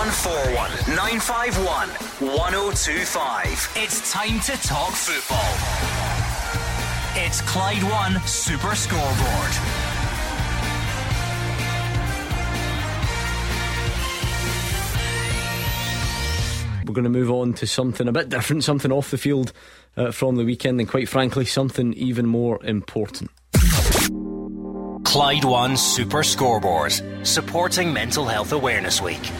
0141 951 1025. It's time to talk football. It's Clyde One Super Scoreboard. We're going to move on to something a bit different, something off the field uh, from the weekend, and quite frankly, something even more important. Clyde One Super Scoreboard, supporting Mental Health Awareness Week.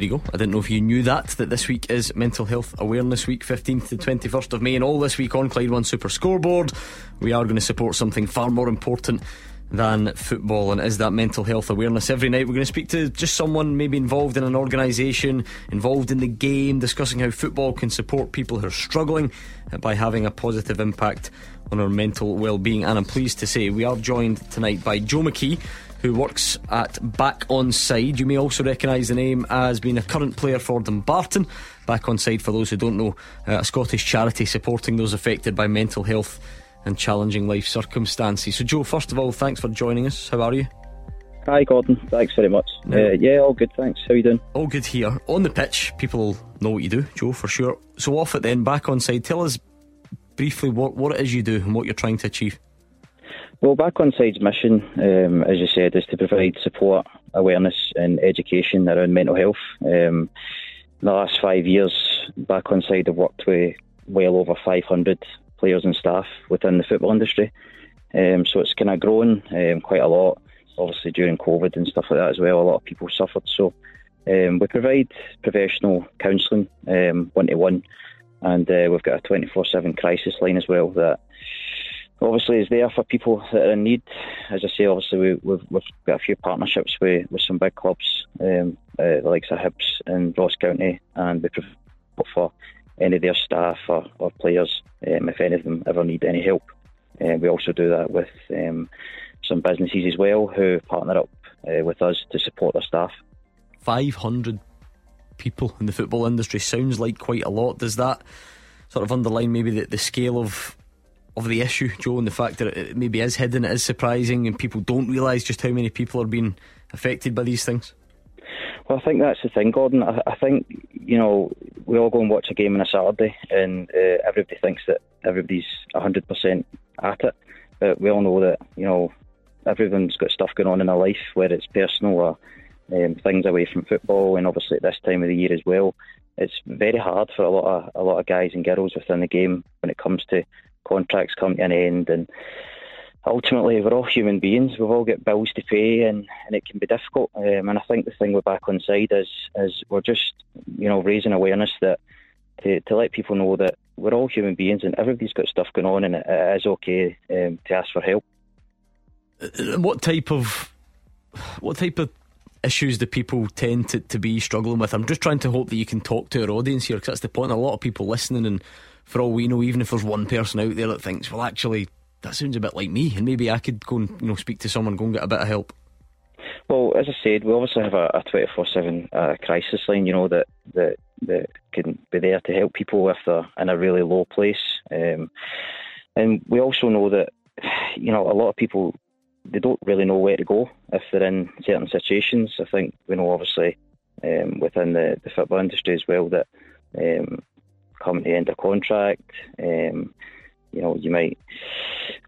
There you go. I didn't know if you knew that, that this week is Mental Health Awareness Week, 15th to 21st of May, and all this week on Clyde One Super Scoreboard, we are going to support something far more important than football and is that mental health awareness every night we're going to speak to just someone maybe involved in an organisation involved in the game discussing how football can support people who are struggling by having a positive impact on our mental well-being and I'm pleased to say we are joined tonight by Joe McKee who works at Back On Side. You may also recognise the name as being a current player for Dumbarton. Back On Side, for those who don't know, uh, a Scottish charity supporting those affected by mental health and challenging life circumstances. So, Joe, first of all, thanks for joining us. How are you? Hi, Gordon. Thanks very much. Uh, yeah, all good. Thanks. How you doing? All good here. On the pitch, people know what you do, Joe, for sure. So, off it then, back on side. Tell us briefly what, what it is you do and what you're trying to achieve. Well, Back on Side's mission, um, as you said, is to provide support, awareness, and education around mental health. Um, in the last five years, Back on Side have worked with well over 500 players and staff within the football industry. Um, so it's kind of grown um, quite a lot. Obviously, during COVID and stuff like that as well, a lot of people suffered. So um, we provide professional counselling one to one, and uh, we've got a 24 7 crisis line as well that obviously is there for people that are in need. As I say, obviously we, have we've, we've got a few partnerships with, with some big clubs, um, uh, the likes of Hibs and Ross County, and we provide for any of their staff or, or players um, if any of them ever need any help. Uh, we also do that with um, some businesses as well who partner up uh, with us to support their staff. 500 people in the football industry sounds like quite a lot. Does that sort of underline maybe the, the scale of of the issue, Joe, and the fact that it maybe is hidden, it is surprising, and people don't realise just how many people are being affected by these things? Well, I think that's the thing, Gordon. I, I think you know we all go and watch a game on a Saturday, and uh, everybody thinks that everybody's hundred percent at it. But we all know that you know everyone's got stuff going on in their life, whether it's personal or um, things away from football, and obviously at this time of the year as well. It's very hard for a lot of a lot of guys and girls within the game when it comes to contracts come to an end and ultimately we're all human beings. We've all got bills to pay, and, and it can be difficult. Um, and I think the thing we're back on side is is we're just you know raising awareness that to, to let people know that we're all human beings and everybody's got stuff going on, and it, it is okay um, to ask for help. Uh, what type of what type of issues do people tend to, to be struggling with? I'm just trying to hope that you can talk to our audience here because that's the point. A lot of people listening, and for all we know, even if there's one person out there that thinks, well, actually, that sounds a bit like me, and maybe I could go and you know speak to someone, go and get a bit of help. Well, as I said, we obviously have a twenty four seven uh, crisis line. You know that that that can be there to help people if they're in a really low place, um, and we also know that you know a lot of people they don't really know where to go if they're in certain situations. I think we know obviously um, within the, the football industry as well that um, coming to end a contract. Um, you know, you might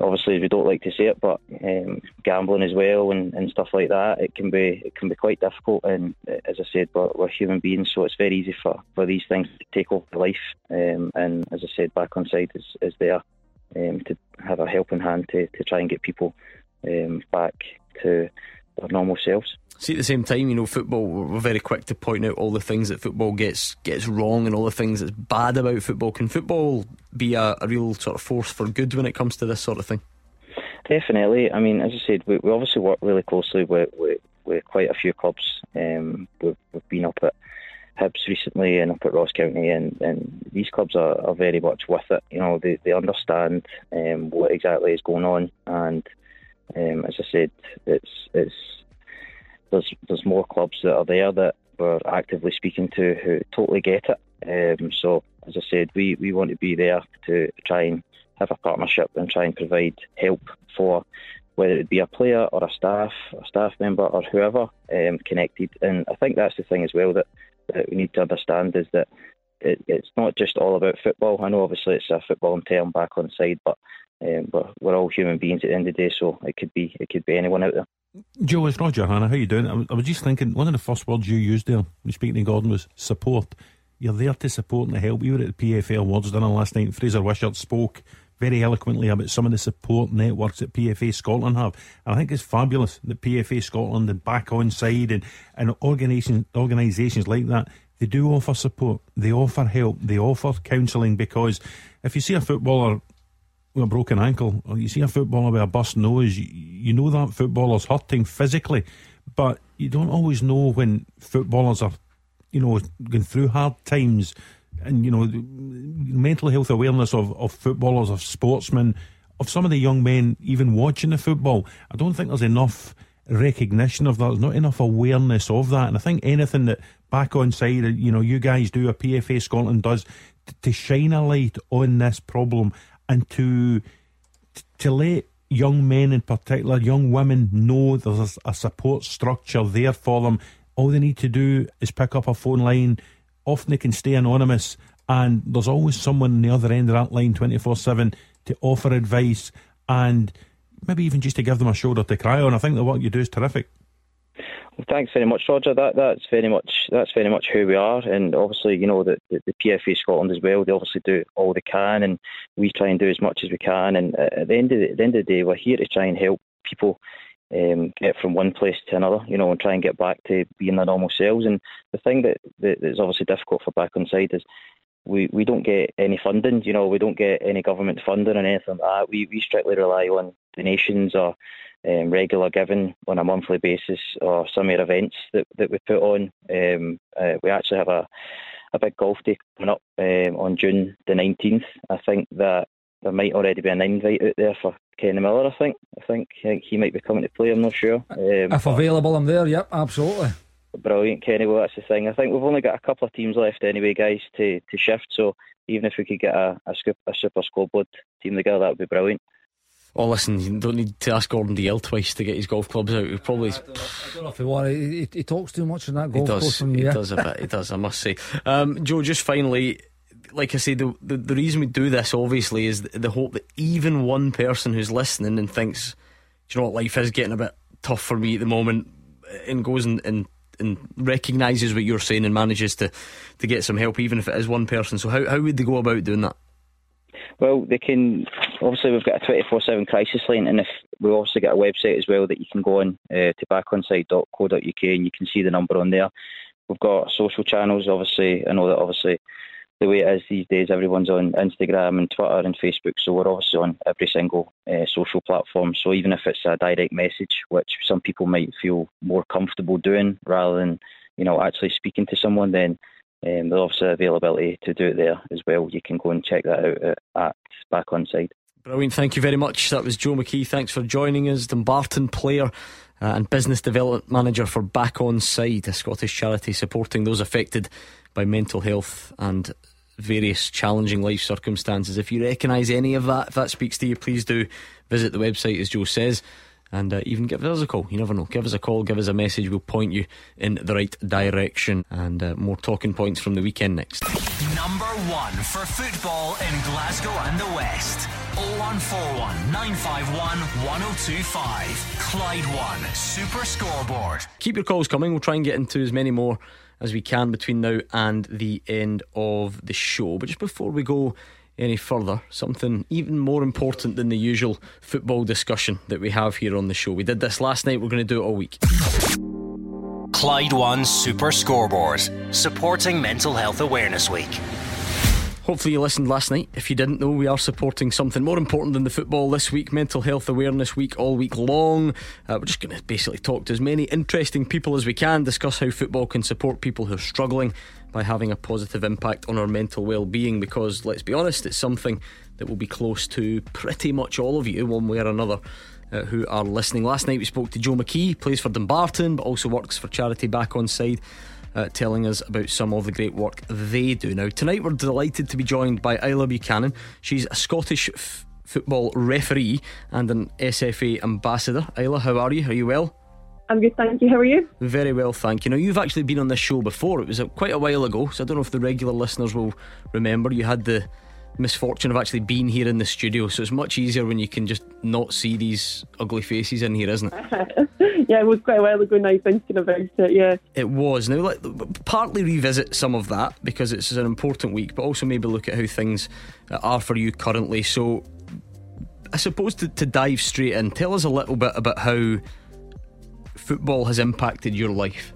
obviously we don't like to say it, but um, gambling as well and, and stuff like that, it can be it can be quite difficult. And uh, as I said, we're, we're human beings, so it's very easy for, for these things to take over life. Um, and as I said, back on side is, is there um, to have a helping hand to, to try and get people um, back to their normal selves. See, at the same time, you know, football, we're very quick to point out all the things that football gets gets wrong and all the things that's bad about football. Can football be a, a real sort of force for good when it comes to this sort of thing? Definitely. I mean, as I said, we, we obviously work really closely with, with, with quite a few clubs. Um, we've, we've been up at Hibs recently and up at Ross County, and, and these clubs are, are very much with it. You know, they, they understand um, what exactly is going on, and um, as I said, it's it's there's there's more clubs that are there that we're actively speaking to who totally get it. Um, so as I said, we, we want to be there to try and have a partnership and try and provide help for whether it be a player or a staff, a staff member or whoever um, connected. And I think that's the thing as well that, that we need to understand is that it, it's not just all about football. I know obviously it's a football term back on side, but um, we're, we're all human beings at the end of the day, so it could be it could be anyone out there. Joe, it's Roger Hannah. How are you doing? I was, just thinking one of the first words you used there, when speaking to Gordon, was support. You're there to support and to help. We were at the PFA Awards dinner last night. Fraser Wishart spoke very eloquently about some of the support networks that PFA Scotland have. And I think it's fabulous that PFA Scotland and Back On Side and, and organisations, organisations like that, they do offer support, they offer help, they offer counselling because if you see a footballer with a broken ankle or you see a footballer with a bust nose, you, you know that footballer's hurting physically, but you don't always know when footballers are, you know, going through hard times and you know mental health awareness of, of footballers, of sportsmen, of some of the young men even watching the football. I don't think there's enough recognition of that. There's not enough awareness of that. And I think anything that back on side, you know, you guys do, a PFA Scotland does, t- to shine a light on this problem and to to let young men in particular, young women know there's a, support structure there for them. All they need to do is pick up a phone line often they can stay anonymous, and there's always someone on the other end of that line 24 7 to offer advice and maybe even just to give them a shoulder to cry on. I think that what you do is terrific. Well, thanks very much, Roger. That that's very much that's very much who we are, and obviously, you know, the, the, the PFA Scotland as well. They obviously do all they can, and we try and do as much as we can. And at the end of the, at the end of the day, we're here to try and help people um, get from one place to another, you know, and try and get back to being their normal selves. And the thing that, that is obviously difficult for back on side is we, we don't get any funding, you know, we don't get any government funding or anything like that. We, we strictly rely on donations or um, regular giving on a monthly basis or summer events that, that we put on. Um, uh, we actually have a, a big golf day coming up um, on June the 19th. I think that there might already be an invite out there for Kenny Miller. I think. I think, I think he might be coming to play. I'm not sure. Um, if available, I'm there. Yep, absolutely. Brilliant, Kenny. Well, that's the thing. I think we've only got a couple of teams left anyway, guys, to, to shift. So even if we could get a, a, scoop, a super scoreboard team together, that would be brilliant. Oh, listen, you don't need to ask Gordon Dalziel twice to get his golf clubs out. He probably. I don't, know, I don't know if he wants. He, he, talks too much in that golf he does, course. From he does a bit. He does. I must say, um, Joe. Just finally, like I say, the, the, the reason we do this obviously is the, the, hope that even one person who's listening and thinks, you know what, life is getting a bit tough for me at the moment, and goes and, and and recognises what you're saying and manages to to get some help, even if it is one person. So how how would they go about doing that? Well, they can. Obviously, we've got a twenty-four-seven crisis line, and if we also got a website as well that you can go on uh, to backonside.co.uk and you can see the number on there. We've got social channels. Obviously, I know that obviously the way it is these days, everyone's on Instagram and Twitter and Facebook, so we're obviously on every single uh, social platform. So even if it's a direct message, which some people might feel more comfortable doing rather than you know actually speaking to someone, then um, there's obviously availability to do it there as well. You can go and check that out at, at Back On Side. Brilliant, thank you very much. That was Joe McKee. Thanks for joining us. Dumbarton player uh, and business development manager for Back On Side, a Scottish charity supporting those affected by mental health and various challenging life circumstances. If you recognise any of that, if that speaks to you, please do visit the website, as Joe says, and uh, even give us a call. You never know. Give us a call, give us a message. We'll point you in the right direction. And uh, more talking points from the weekend next. Number one for football in Glasgow and the West. 0141 951 1025. Clyde One Super Scoreboard. Keep your calls coming. We'll try and get into as many more as we can between now and the end of the show. But just before we go any further, something even more important than the usual football discussion that we have here on the show. We did this last night, we're going to do it all week. Clyde One Super Scoreboard, supporting Mental Health Awareness Week. Hopefully, you listened last night. If you didn't know, we are supporting something more important than the football this week Mental Health Awareness Week, all week long. Uh, we're just going to basically talk to as many interesting people as we can, discuss how football can support people who are struggling by having a positive impact on our mental well being. Because, let's be honest, it's something that will be close to pretty much all of you, one way or another. Uh, who are listening? Last night we spoke to Joe McKee, plays for Dumbarton, but also works for charity back on side uh, telling us about some of the great work they do. Now, tonight we're delighted to be joined by Isla Buchanan. She's a Scottish f- football referee and an SFA ambassador. Isla, how are you? Are you well? I'm good, thank you. How are you? Very well, thank you. Now, you've actually been on this show before. It was a, quite a while ago, so I don't know if the regular listeners will remember. You had the misfortune of actually being here in the studio, so it's much easier when you can just not see these ugly faces in here, isn't it? yeah, it was quite a while ago now thinking about it, yeah. It was. Now, let, partly revisit some of that because it's an important week, but also maybe look at how things are for you currently. So, I suppose to, to dive straight in, tell us a little bit about how football has impacted your life.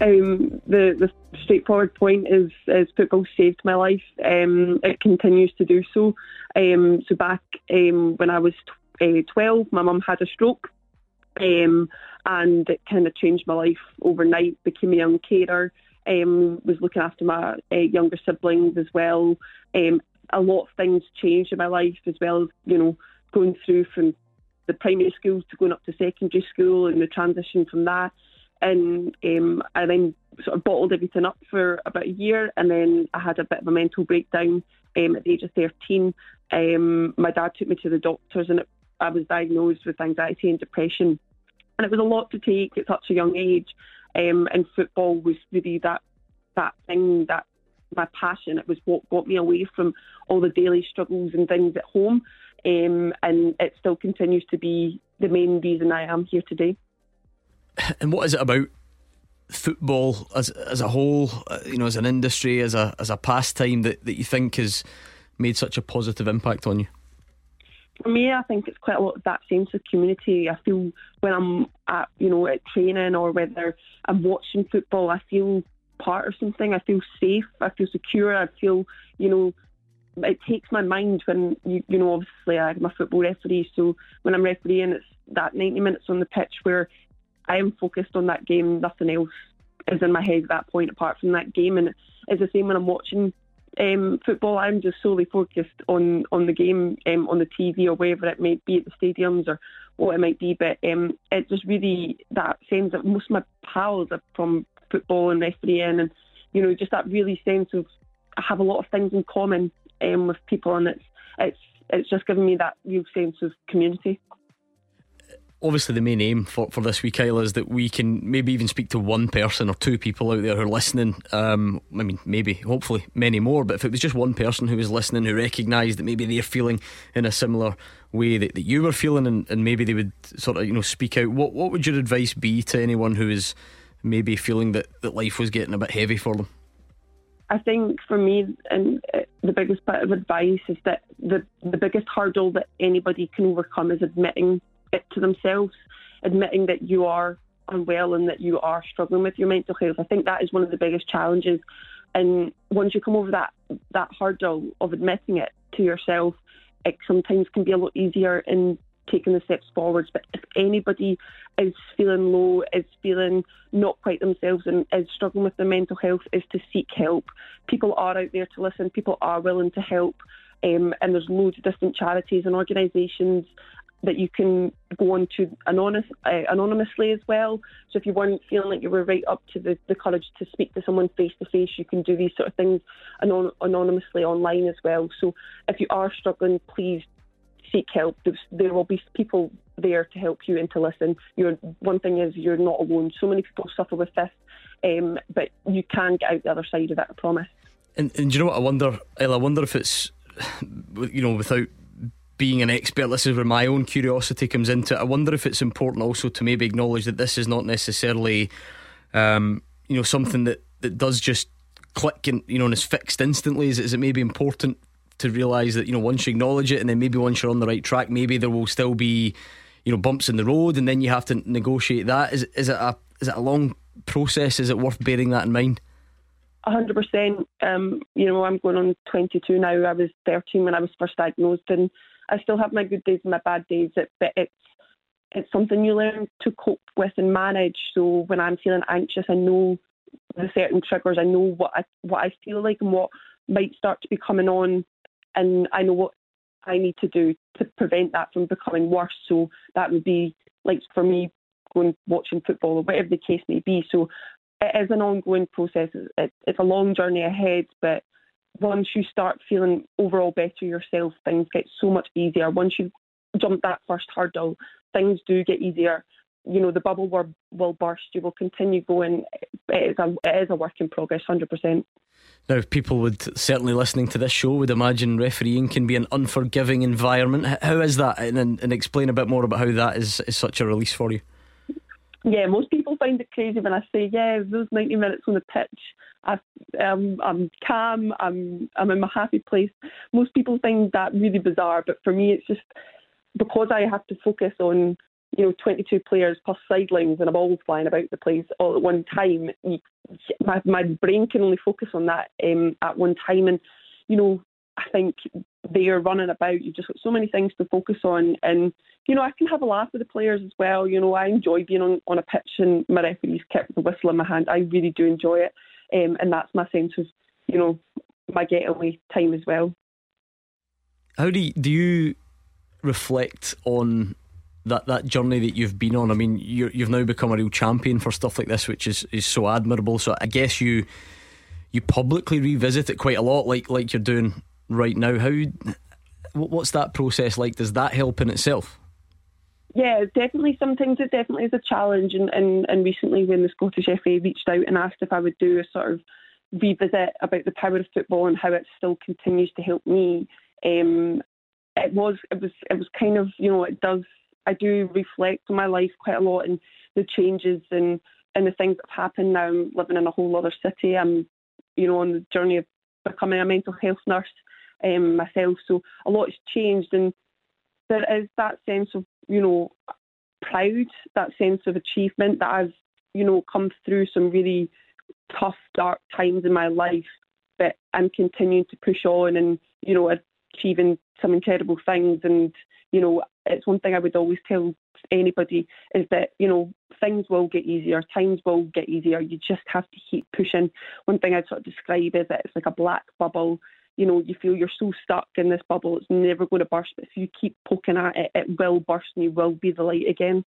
Um, the the straightforward point is is football saved my life. Um, it continues to do so. Um, so back um, when I was t- uh, 12, my mum had a stroke, um, and it kind of changed my life overnight. Became a young carer. Um, was looking after my uh, younger siblings as well. a lot of things changed in my life as well you know going through from the primary schools to going up to secondary school and the transition from that and um, I then sort of bottled everything up for about a year, and then I had a bit of a mental breakdown um, at the age of 13. Um, my dad took me to the doctors, and it, I was diagnosed with anxiety and depression, and it was a lot to take at such a young age. Um, and football was really that that thing that my passion. It was what got me away from all the daily struggles and things at home, um, and it still continues to be the main reason I am here today and what is it about football as as a whole, uh, you know, as an industry, as a as a pastime that, that you think has made such a positive impact on you? For me, I think it's quite a lot of that sense of community. I feel when I'm at, you know, at training or whether I'm watching football, I feel part of something. I feel safe. I feel secure. I feel, you know, it takes my mind when you, you know, obviously I'm a football referee, so when I'm refereeing, it's that 90 minutes on the pitch where I am focused on that game. Nothing else is in my head at that point apart from that game. And it's the same when I'm watching um, football. I'm just solely focused on on the game um, on the TV or wherever it may be at the stadiums or what it might be. But um, it's just really that sense that most of my pals are from football and refereeing, and you know, just that really sense of I have a lot of things in common um, with people, and it's it's it's just given me that real sense of community obviously the main aim for, for this week, Kyle, is that we can maybe even speak to one person or two people out there who are listening. Um, I mean, maybe, hopefully, many more. But if it was just one person who was listening who recognised that maybe they're feeling in a similar way that, that you were feeling, and, and maybe they would sort of you know speak out. What what would your advice be to anyone who is maybe feeling that, that life was getting a bit heavy for them? I think for me, and uh, the biggest bit of advice is that the the biggest hurdle that anybody can overcome is admitting it to themselves, admitting that you are unwell and that you are struggling with your mental health. I think that is one of the biggest challenges. And once you come over that that hurdle of admitting it to yourself, it sometimes can be a lot easier in taking the steps forwards. But if anybody is feeling low, is feeling not quite themselves, and is struggling with their mental health, is to seek help. People are out there to listen. People are willing to help. Um, and there's loads of different charities and organisations that you can go on to anonymous, uh, anonymously as well. So if you weren't feeling like you were right up to the, the courage to speak to someone face to face, you can do these sort of things anon- anonymously online as well. So if you are struggling, please seek help. There's, there will be people there to help you and to listen. You're, one thing is you're not alone. So many people suffer with this, um, but you can get out the other side of it. I promise. And, and do you know what I wonder? I wonder if it's you know without being an expert, this is where my own curiosity comes into it. I wonder if it's important also to maybe acknowledge that this is not necessarily, um, you know, something that, that does just click and you know and is fixed instantly. Is, is it maybe important to realise that you know once you acknowledge it and then maybe once you're on the right track, maybe there will still be, you know, bumps in the road, and then you have to negotiate that. Is is it a is it a long process? Is it worth bearing that in mind? hundred um, percent. You know, I'm going on 22 now. I was 13 when I was first diagnosed, and I still have my good days and my bad days, but it's it's something you learn to cope with and manage. So when I'm feeling anxious, I know the certain triggers. I know what I what I feel like and what might start to be coming on, and I know what I need to do to prevent that from becoming worse. So that would be like for me going watching football or whatever the case may be. So it is an ongoing process. It's a long journey ahead, but once you start feeling overall better yourself, things get so much easier. Once you jump that first hurdle, things do get easier. You know, the bubble will, will burst. You will continue going. It is a, it is a work in progress, 100%. Now, people would certainly listening to this show would imagine refereeing can be an unforgiving environment. How is that? And, and explain a bit more about how that is, is such a release for you. Yeah, most people find it crazy when I say, yeah, those 90 minutes on the pitch, I, um, I'm calm, I'm, I'm in my happy place. Most people find that really bizarre, but for me, it's just because I have to focus on you know 22 players plus sidelines and a ball flying about the place all at one time. My my brain can only focus on that um, at one time, and you know I think they're running about. You've just got so many things to focus on, and you know I can have a laugh with the players as well. You know I enjoy being on, on a pitch and my referee's kept the whistle in my hand. I really do enjoy it, um, and that's my sense of you know my getaway time as well. How do you, do you reflect on that that journey that you've been on? I mean, you you've now become a real champion for stuff like this, which is, is so admirable. So I guess you you publicly revisit it quite a lot, like like you're doing right now. How what's that process like? Does that help in itself? Yeah, definitely. Sometimes it definitely is a challenge. And, and, and recently, when the Scottish FA reached out and asked if I would do a sort of revisit about the power of football and how it still continues to help me, um, it was it was it was kind of you know it does I do reflect on my life quite a lot and the changes and and the things that have happened now. I'm living in a whole other city. I'm you know on the journey of becoming a mental health nurse um, myself. So a lot has changed and there is that sense of you know proud, that sense of achievement that I've you know come through some really tough, dark times in my life, but I'm continuing to push on and you know achieving some incredible things. And, you know, it's one thing I would always tell anybody is that, you know, things will get easier, times will get easier. You just have to keep pushing. One thing I'd sort of describe is that it's like a black bubble. You know, you feel you're so stuck in this bubble, it's never going to burst. But if you keep poking at it, it will burst and you will be the light again.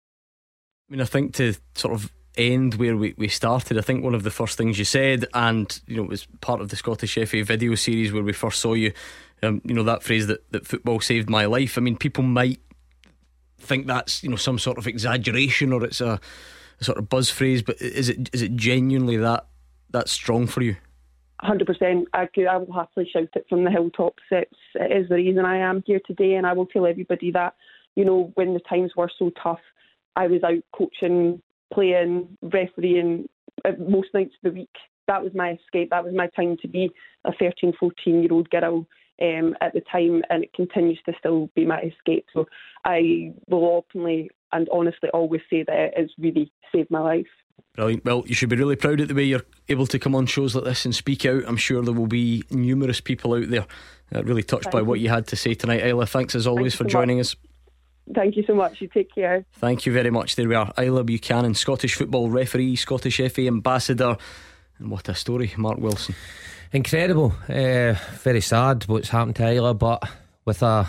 I mean, I think to sort of end where we, we started, I think one of the first things you said, and you know, it was part of the Scottish FA video series where we first saw you um, you know that phrase that, that football saved my life. I mean, people might think that's you know some sort of exaggeration or it's a, a sort of buzz phrase, but is it is it genuinely that that strong for you? Hundred percent. I could, I will happily shout it from the hilltops. It's, it is the reason I am here today, and I will tell everybody that you know when the times were so tough, I was out coaching, playing, refereeing uh, most nights of the week. That was my escape. That was my time to be a 13, 14 year old girl um, at the time, and it continues to still be my escape. So I will openly and honestly always say that it has really saved my life. Brilliant. Well, you should be really proud of the way you're able to come on shows like this and speak out. I'm sure there will be numerous people out there uh, really touched Thank by you. what you had to say tonight. Isla, thanks as always for so joining much. us. Thank you so much. You take care. Thank you very much. There we are. Isla Buchanan, Scottish football referee, Scottish FA ambassador. And what a story, Mark Wilson incredible. Uh, very sad what's happened to Isla, but with a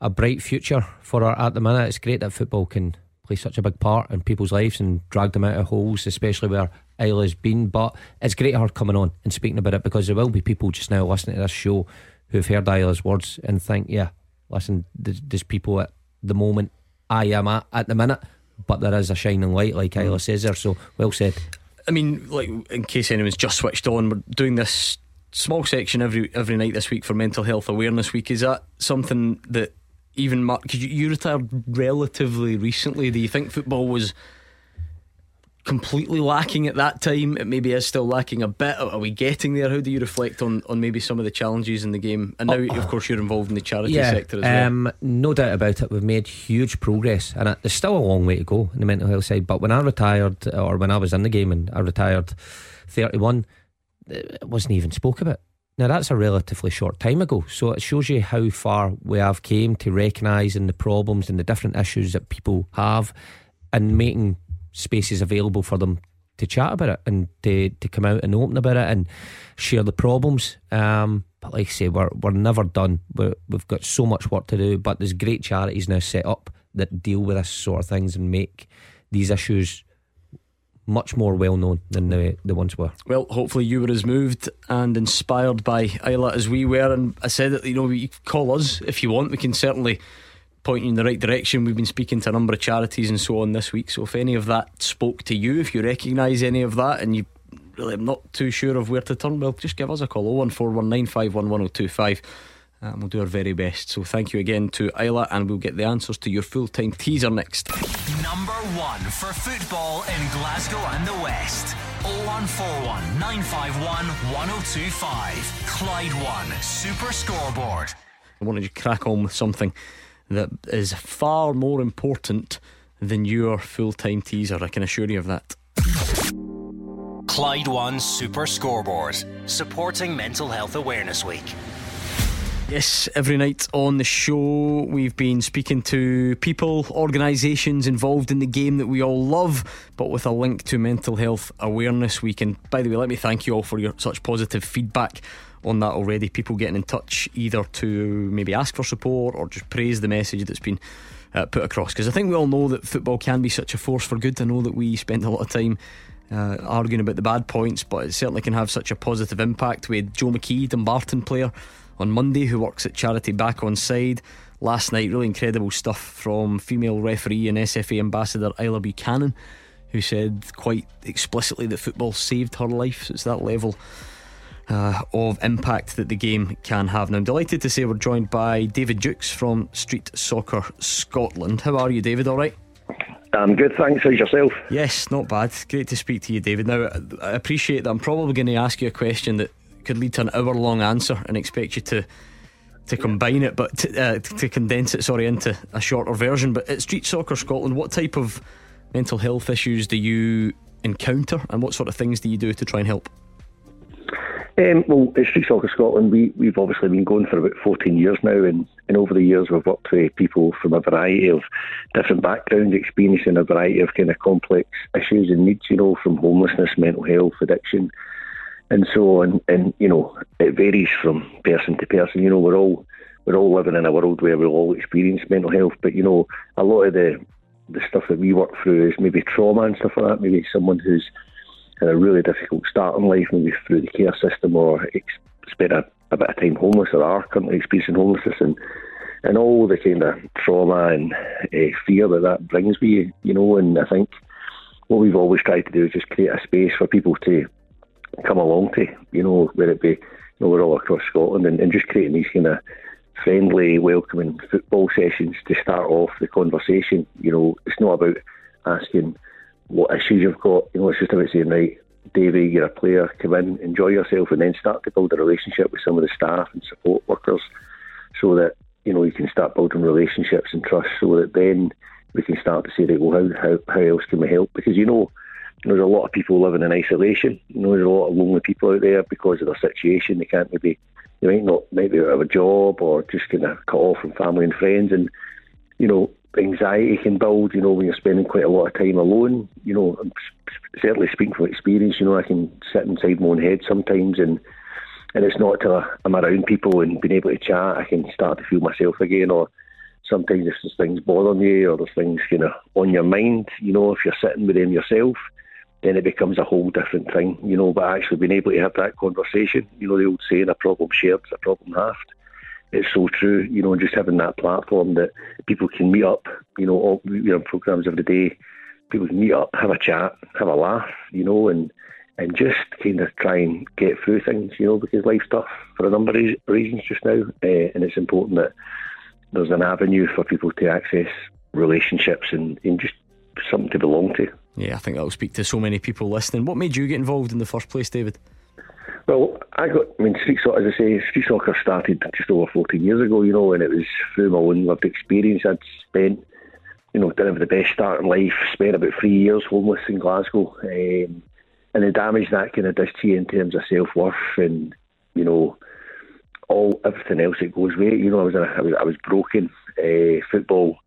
a bright future for her at the minute. It's great that football can play such a big part in people's lives and drag them out of holes, especially where Isla's been. But it's great her coming on and speaking about it because there will be people just now listening to this show who've heard Isla's words and think, yeah, listen, there's, people at the moment I am at at the minute, but there is a shining light, like Isla mm. says there. So well said. I mean, like in case anyone's just switched on, we're doing this small section every every night this week for Mental Health Awareness Week. Is that something that even Mark? Because you, you retired relatively recently. Do you think football was? completely lacking at that time. It maybe is still lacking a bit. Are we getting there? How do you reflect on, on maybe some of the challenges in the game? And now, oh, of course, you're involved in the charity yeah, sector as well. Um, no doubt about it. We've made huge progress, and there's still a long way to go in the mental health side. But when I retired, or when I was in the game and I retired 31, it wasn't even spoke about. Now that's a relatively short time ago, so it shows you how far we have came to recognising the problems and the different issues that people have, and making spaces available for them to chat about it and to, to come out and open about it and share the problems. Um, but like I say, we're we're never done. we we've got so much work to do, but there's great charities now set up that deal with this sort of things and make these issues much more well known than the, the ones were. Well, hopefully you were as moved and inspired by Isla as we were. And I said that, you know, you call us if you want. We can certainly point you in the right direction. We've been speaking to a number of charities and so on this week. So if any of that spoke to you, if you recognise any of that and you really am not too sure of where to turn, well, just give us a call 01419511025 and we'll do our very best. So thank you again to Isla, and we'll get the answers to your full time teaser next. Number one for football in Glasgow and the West. 0141 951 1025. Clyde One Super Scoreboard. I wanted to crack on with something that is far more important than your full time teaser. I can assure you of that. Clyde One Super Scoreboard. Supporting Mental Health Awareness Week. Yes, every night on the show, we've been speaking to people, organisations involved in the game that we all love, but with a link to Mental Health Awareness Week. And by the way, let me thank you all for your such positive feedback on that already. People getting in touch either to maybe ask for support or just praise the message that's been uh, put across. Because I think we all know that football can be such a force for good. I know that we spend a lot of time. Uh, arguing about the bad points, but it certainly can have such a positive impact. Had Joe McKee, Dumbarton player, on Monday, who works at charity Back on Side. Last night, really incredible stuff from female referee and SFA ambassador Isla Buchanan, who said quite explicitly that football saved her life. So it's that level uh, of impact that the game can have. Now, I'm delighted to say we're joined by David Dukes from Street Soccer Scotland. How are you, David? All right? I'm good, thanks. How's yourself? Yes, not bad. Great to speak to you, David. Now, I appreciate that I'm probably going to ask you a question that could lead to an hour long answer and expect you to to combine it, but to, uh, to condense it, sorry, into a shorter version. But at Street Soccer Scotland, what type of mental health issues do you encounter, and what sort of things do you do to try and help? Um, well, at Street Soccer Scotland, we, we've obviously been going for about 14 years now, and, and over the years we've worked with people from a variety of different backgrounds, experiencing a variety of kind of complex issues and needs, you know, from homelessness, mental health, addiction, and so on. And you know, it varies from person to person. You know, we're all we're all living in a world where we all experience mental health, but you know, a lot of the the stuff that we work through is maybe trauma and stuff like that. Maybe someone who's had a really difficult start in life, maybe through the care system or spent a, a bit of time homeless or are currently experiencing homelessness and and all the kind of trauma and uh, fear that that brings with you, you know. And I think what we've always tried to do is just create a space for people to come along to, you know, whether it be, you know, we're all across Scotland and, and just creating these kind of friendly, welcoming football sessions to start off the conversation. You know, it's not about asking what issues you've got, you know, it's just about saying, right, Davey, you're a player, come in, enjoy yourself, and then start to build a relationship with some of the staff and support workers so that, you know, you can start building relationships and trust so that then we can start to say, right, well, how, how, how else can we help? Because, you know, there's a lot of people living in isolation. You know, there's a lot of lonely people out there because of their situation. They can't maybe, they might not, maybe have a job or just kind of cut off from family and friends. And, you know, anxiety can build, you know, when you're spending quite a lot of time alone. You know, I'm certainly speaking from experience, you know, I can sit inside my own head sometimes and, and it's not till I'm around people and being able to chat, I can start to feel myself again or, sometimes if there's things bothering you or there's things kind of on your mind, you know, if you're sitting with them yourself, then it becomes a whole different thing, you know. But actually being able to have that conversation, you know, the old saying, a problem shared is a problem halved. It's so true, you know, and just having that platform that people can meet up, you know, all, you know, programs every day, people can meet up, have a chat, have a laugh, you know, and and just kind of try and get through things, you know, because life's tough for a number of reasons just now, uh, and it's important that there's an avenue for people to access relationships and, and just something to belong to. Yeah, I think that'll speak to so many people listening. What made you get involved in the first place, David? Well, I got, I mean, street soccer, as I say, street soccer started just over 14 years ago, you know, and it was through my own lived experience. I'd spent, you know, didn't have the best start in life, spent about three years homeless in Glasgow, um, and the damage that kind of does to you in terms of self worth and, you know, all everything else that goes with it. You know, I was, a, I was, I was broken. Uh, football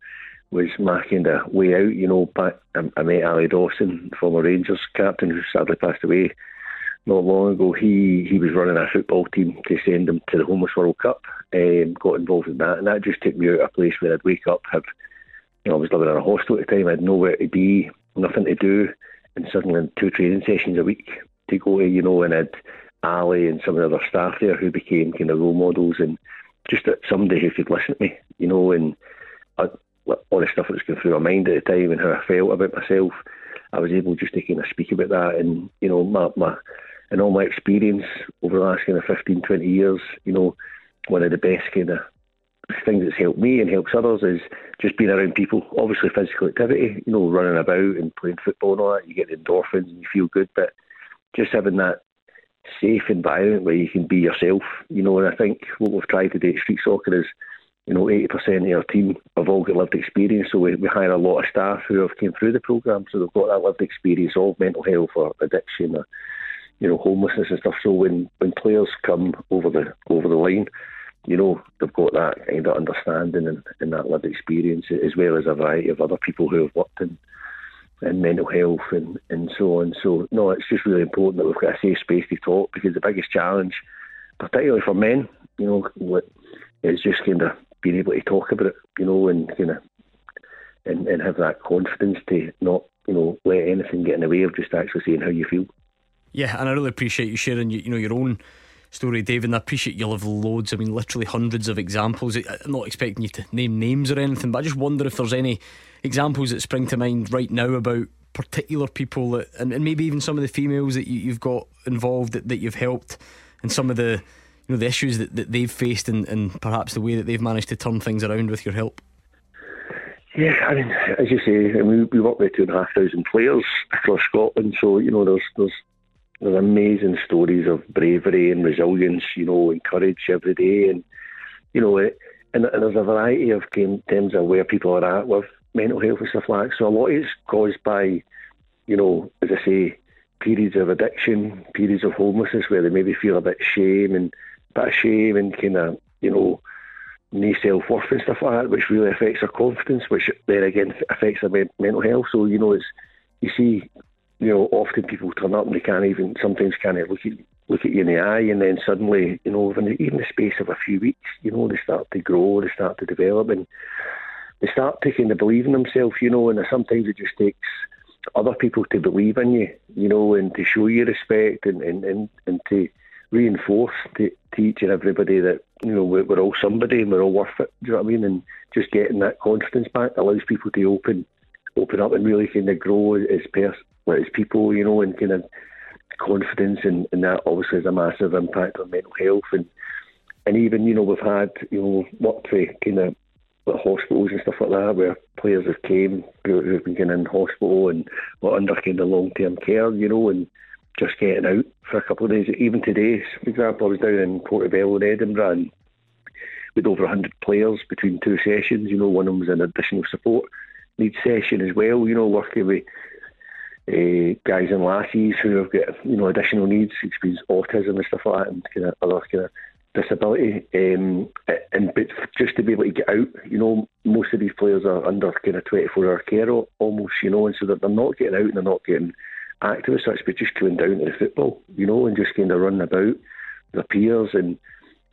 was marking of way out. You know, but I, I met Ally Dawson, former Rangers captain, who sadly passed away not long ago. He he was running a football team to send him to the Homeless World Cup. Um, got involved in that, and that just took me out of a place where I'd wake up, have you know, I was living in a hostel at the time. I had nowhere to be, nothing to do, and suddenly two training sessions a week to go to, you know, and had Ally and some of the other staff there who became kind of role models and just somebody who could listen to me, you know, and all the stuff that was going through my mind at the time and how I felt about myself, I was able just to kind of speak about that and, you know, my, my and all my experience over the last kind of 15, 20 years, you know, one of the best kind of things that's helped me and helps others is just being around people. Obviously, physical activity, you know, running about and playing football and all that. You get the endorphins and you feel good, but just having that safe environment where you can be yourself, you know. And I think what we've tried to do at Street Soccer is, you know, 80% of our team have all got lived experience. So we, we hire a lot of staff who have came through the programme, so they've got that lived experience of mental health or addiction or, you know, homelessness and stuff. So when, when players come over the over the line, you know, they've got that kind of understanding and, and that lived experience, as well as a variety of other people who have worked in in mental health and, and so on. So, no, it's just really important that we've got a safe space to talk because the biggest challenge, particularly for men, you know, is just kind of being able to talk about it, you know, and kind of and, and have that confidence to not, you know, let anything get in the way of just actually saying how you feel. Yeah, and I really appreciate you sharing, you, you know, your own story, David. And I appreciate you'll have loads. I mean, literally hundreds of examples. I'm not expecting you to name names or anything, but I just wonder if there's any examples that spring to mind right now about particular people that, and, and maybe even some of the females that you, have got involved that, that you've helped, and some of the you know the issues that, that they've faced, and, and perhaps the way that they've managed to turn things around with your help. Yeah, I mean, as you say, we work with two and a half thousand players across Scotland, so you know, there's there's there's amazing stories of bravery and resilience, you know, and courage every day, and you know, and, and there's a variety of in terms of where people are at with mental health and stuff like that. So a lot is caused by, you know, as I say, periods of addiction, periods of homelessness where they maybe feel a bit shame and bit of shame and kind of, you know, no self worth and stuff like that, which really affects their confidence, which then again affects their mental health. So you know, it's you see you know, often people turn up and they can't even, sometimes can't look at, look at you in the eye, and then suddenly, you know, within even the space of a few weeks, you know, they start to grow, they start to develop, and they start taking the believe in themselves, you know, and sometimes it just takes other people to believe in you, you know, and to show you respect and, and, and, and to reinforce to, to each and everybody that, you know, we're, we're all somebody and we're all worth it, do you know what I mean? And just getting that confidence back allows people to open open up and really kind of grow as pers- as people, you know, and kind of confidence, and, and that obviously has a massive impact on mental health, and and even you know we've had you know worked with kind of like hospitals and stuff like that where players have came who, have been kind of in hospital and were under kind of long term care, you know, and just getting out for a couple of days. Even today, for example, I was down in Portobello in Edinburgh and with over 100 players between two sessions. You know, one of them was an additional support needs session as well. You know, working with uh, guys and lassies who have got you know additional needs, experience autism and stuff like that, and kind of other kind of disability. Um, and but just to be able to get out, you know, most of these players are under kind of 24 hour care almost, you know, and so that they're not getting out and they're not getting active as such, but just going down to the football, you know, and just kind of running about their peers and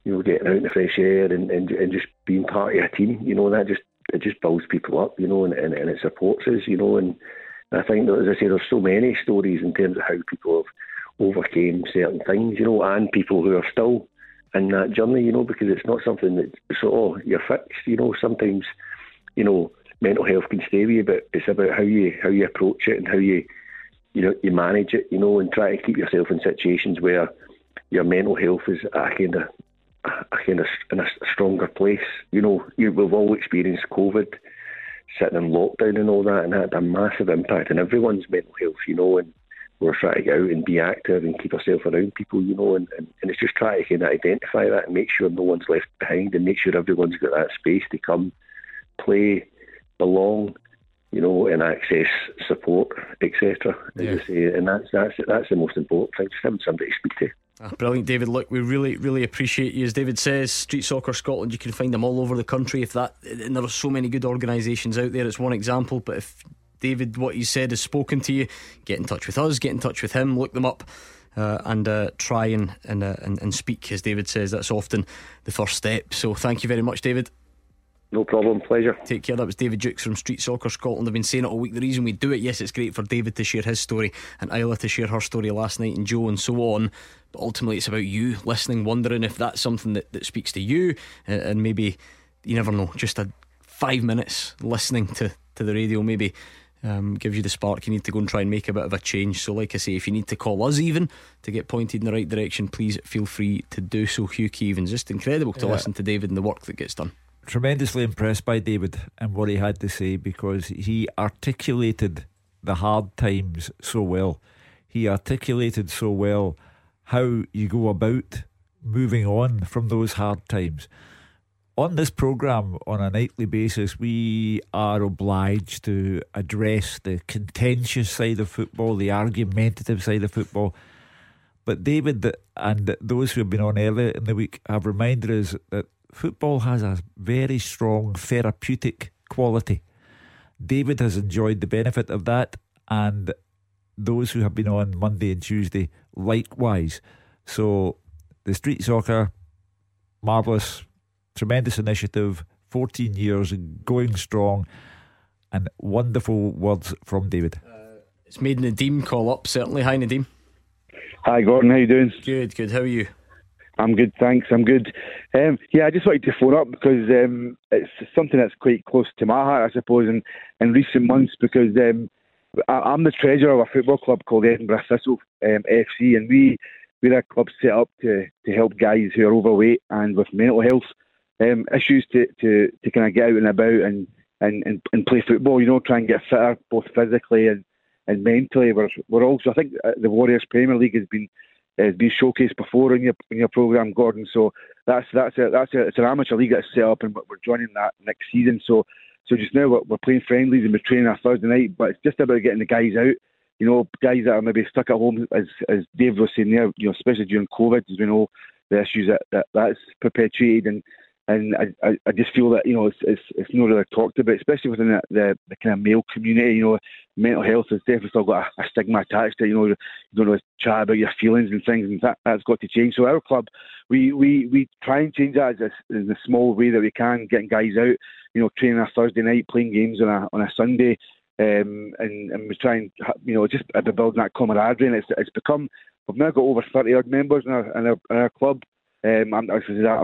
you know getting out in the fresh air and, and and just being part of a team, you know, that just it just builds people up, you know, and, and, and it supports us, you know. And I think that, as I say, there's so many stories in terms of how people have overcame certain things, you know, and people who are still in that journey, you know, because it's not something that so oh you're fixed, you know. Sometimes, you know, mental health can stay with you, but it's about how you how you approach it and how you you know you manage it, you know, and try to keep yourself in situations where your mental health is a kind of a kind of in a stronger place. You know, you, we've all experienced COVID, sitting in lockdown and all that, and that had a massive impact on everyone's mental health. You know, and we're trying to get out and be active and keep ourselves around people. You know, and, and, and it's just trying to kind of identify that and make sure no one's left behind and make sure everyone's got that space to come, play, belong. You know, and access support, etc. Yeah. And that's that's that's the most important thing. Just having somebody to speak to. Ah, brilliant, David. Look, we really, really appreciate you. As David says, Street Soccer Scotland, you can find them all over the country. If that, and there are so many good organisations out there. It's one example, but if David, what he said, has spoken to you, get in touch with us, get in touch with him, look them up. Uh, and uh, try and and, uh, and and speak, as David says. That's often the first step. So, thank you very much, David. No problem, pleasure. Take care. That was David Dukes from Street Soccer Scotland. I've been saying it all week. The reason we do it, yes, it's great for David to share his story and Isla to share her story last night and Joe and so on. But ultimately, it's about you listening, wondering if that's something that, that speaks to you. Uh, and maybe, you never know, just a five minutes listening to, to the radio maybe um, gives you the spark you need to go and try and make a bit of a change. So, like I say, if you need to call us even to get pointed in the right direction, please feel free to do so. Hugh Keevins, just incredible to Yeah. listen to David and the work that gets done. Tremendously impressed by David and what he had to say because he articulated the hard times so well. He articulated so well how you go about moving on from those hard times. On this programme, on a nightly basis, we are obliged to address the contentious side of football, the argumentative side of football. But David and those who have been on earlier in the week have reminded us that football has a very strong therapeutic quality. David has enjoyed the benefit of that, and those who have been on Monday and Tuesday likewise. So, the street soccer, marvellous, tremendous initiative, 14 years, going strong, and wonderful words from David. Uh, it's made Nadeem call up, certainly. Hi, Nadeem. Hi, Gordon. How you doing? Good, good. How are you? I'm good, thanks. I'm good. Um, yeah, I just wanted to phone up because um, it's something that's quite close to my heart, I suppose, in, in recent months because um, I, I'm the treasurer of a football club called Edinburgh Thistle um, FC, and we we're a club set up to, to help guys who are overweight and with mental health um, issues to, to, to kind of get out and about and, and, and, and play football. You know, try and get fitter both physically and and mentally. We're, we're also, I think, uh, the Warriors Premier League has been been showcased before in your in your program, Gordon. So that's that's a, that's a, it's an amateur league that's set up, and we're joining that next season. So so just now we're, we're playing friendlies and we're training our Thursday night, but it's just about getting the guys out. You know, guys that are maybe stuck at home, as as Dave was saying there. You know, especially during COVID, as we know the issues that, that that's perpetuated and. And I, I, I just feel that you know it's it's, it's not really talked about, especially within the, the, the kind of male community. You know, mental health has definitely still got a, a stigma attached to it. You know, you don't know chat about your feelings and things, and that that's got to change. So our club, we we, we try and change that as a, in a small way that we can, getting guys out. You know, training a Thursday night, playing games on a on a Sunday. Um, and, and we try and you know just building that camaraderie, and it's it's become we've now got over thirty odd members in our in our, in our club. Um, I'm, I'm,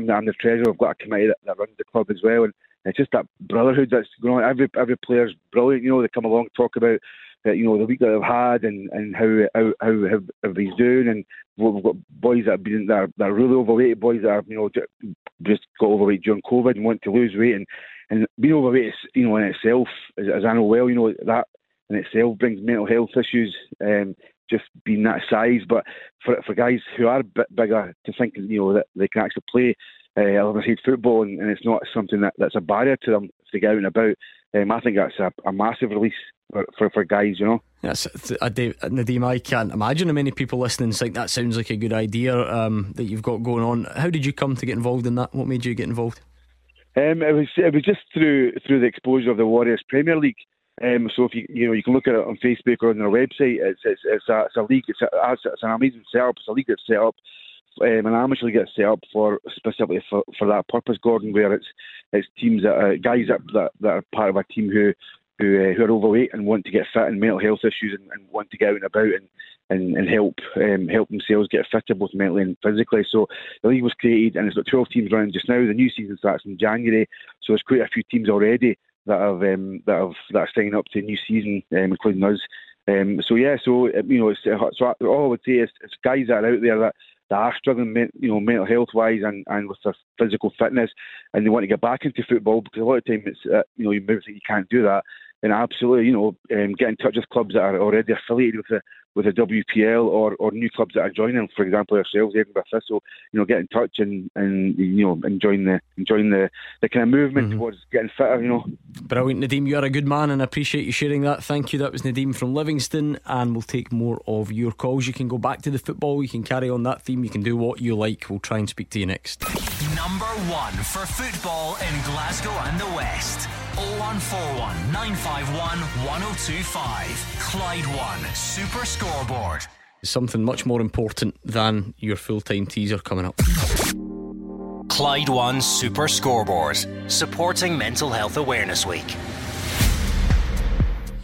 the, I'm the treasurer. I've got a committee that, that runs the club as well, and it's just that brotherhood that's going on. Every every player's brilliant. You know, they come along talk about uh, you know the week that they've had and, and how how how, how, he's doing, and we've got boys that have been that are, that are really overweight, boys that are you know ju- just got overweight during COVID and want to lose weight, and and being overweight, is, you know, in itself, as, as I know well, you know that in itself brings mental health issues. Um, just being that size. But for for guys who are a bit bigger to think you know that they can actually play uh, side football and, and, it's not something that, that's a barrier to them to get out and about. Um, I think that's a, a massive release for, for, for, guys, you know. Yes, uh, Nadeem, I can't imagine how many people listening think that sounds like a good idea um, that you've got going on. How did you come to get involved in that? What made you get involved? Um, it was it was just through through the exposure of the Warriors Premier League. Um, so if you you know you can look at it on Facebook or on their website. It's it's, it's, a, it's a league. It's, a, it's an amazing setup. It's a league that's set up. Um, an amateur league that's set up for specifically for, for that purpose, Gordon, where it's it's teams that are, guys that, that that are part of a team who who, uh, who are overweight and want to get fit and mental health issues and, and want to get out and about and and, and help um, help themselves get fitter both mentally and physically. So the league was created and it's got 12 teams running just now. The new season starts in January, so there's quite a few teams already that have um, that have that are signing up to a new season, um, including us. Um, so yeah, so you know, it's, so all I would say is, it's guys that are out there that, that are struggling, you know, mental health wise and, and with their physical fitness, and they want to get back into football because a lot of time it's uh, you know you maybe think you can't do that. And absolutely, you know, um, get in touch with clubs that are already affiliated with the with the WPL or, or new clubs that are joining. For example, ourselves, Edinburgh Thistle. You know, get in touch and, and you know enjoying the enjoying the, the kind of movement mm-hmm. towards getting fitter. You know. Brilliant, Nadeem. You are a good man, and I appreciate you sharing that. Thank you. That was Nadeem from Livingston, and we'll take more of your calls. You can go back to the football. You can carry on that theme. You can do what you like. We'll try and speak to you next. Number one for football in Glasgow and the West. 0141 951 1025. Clyde One Super Scoreboard. Something much more important than your full time teaser coming up. Clyde One Super Scoreboard, supporting Mental Health Awareness Week.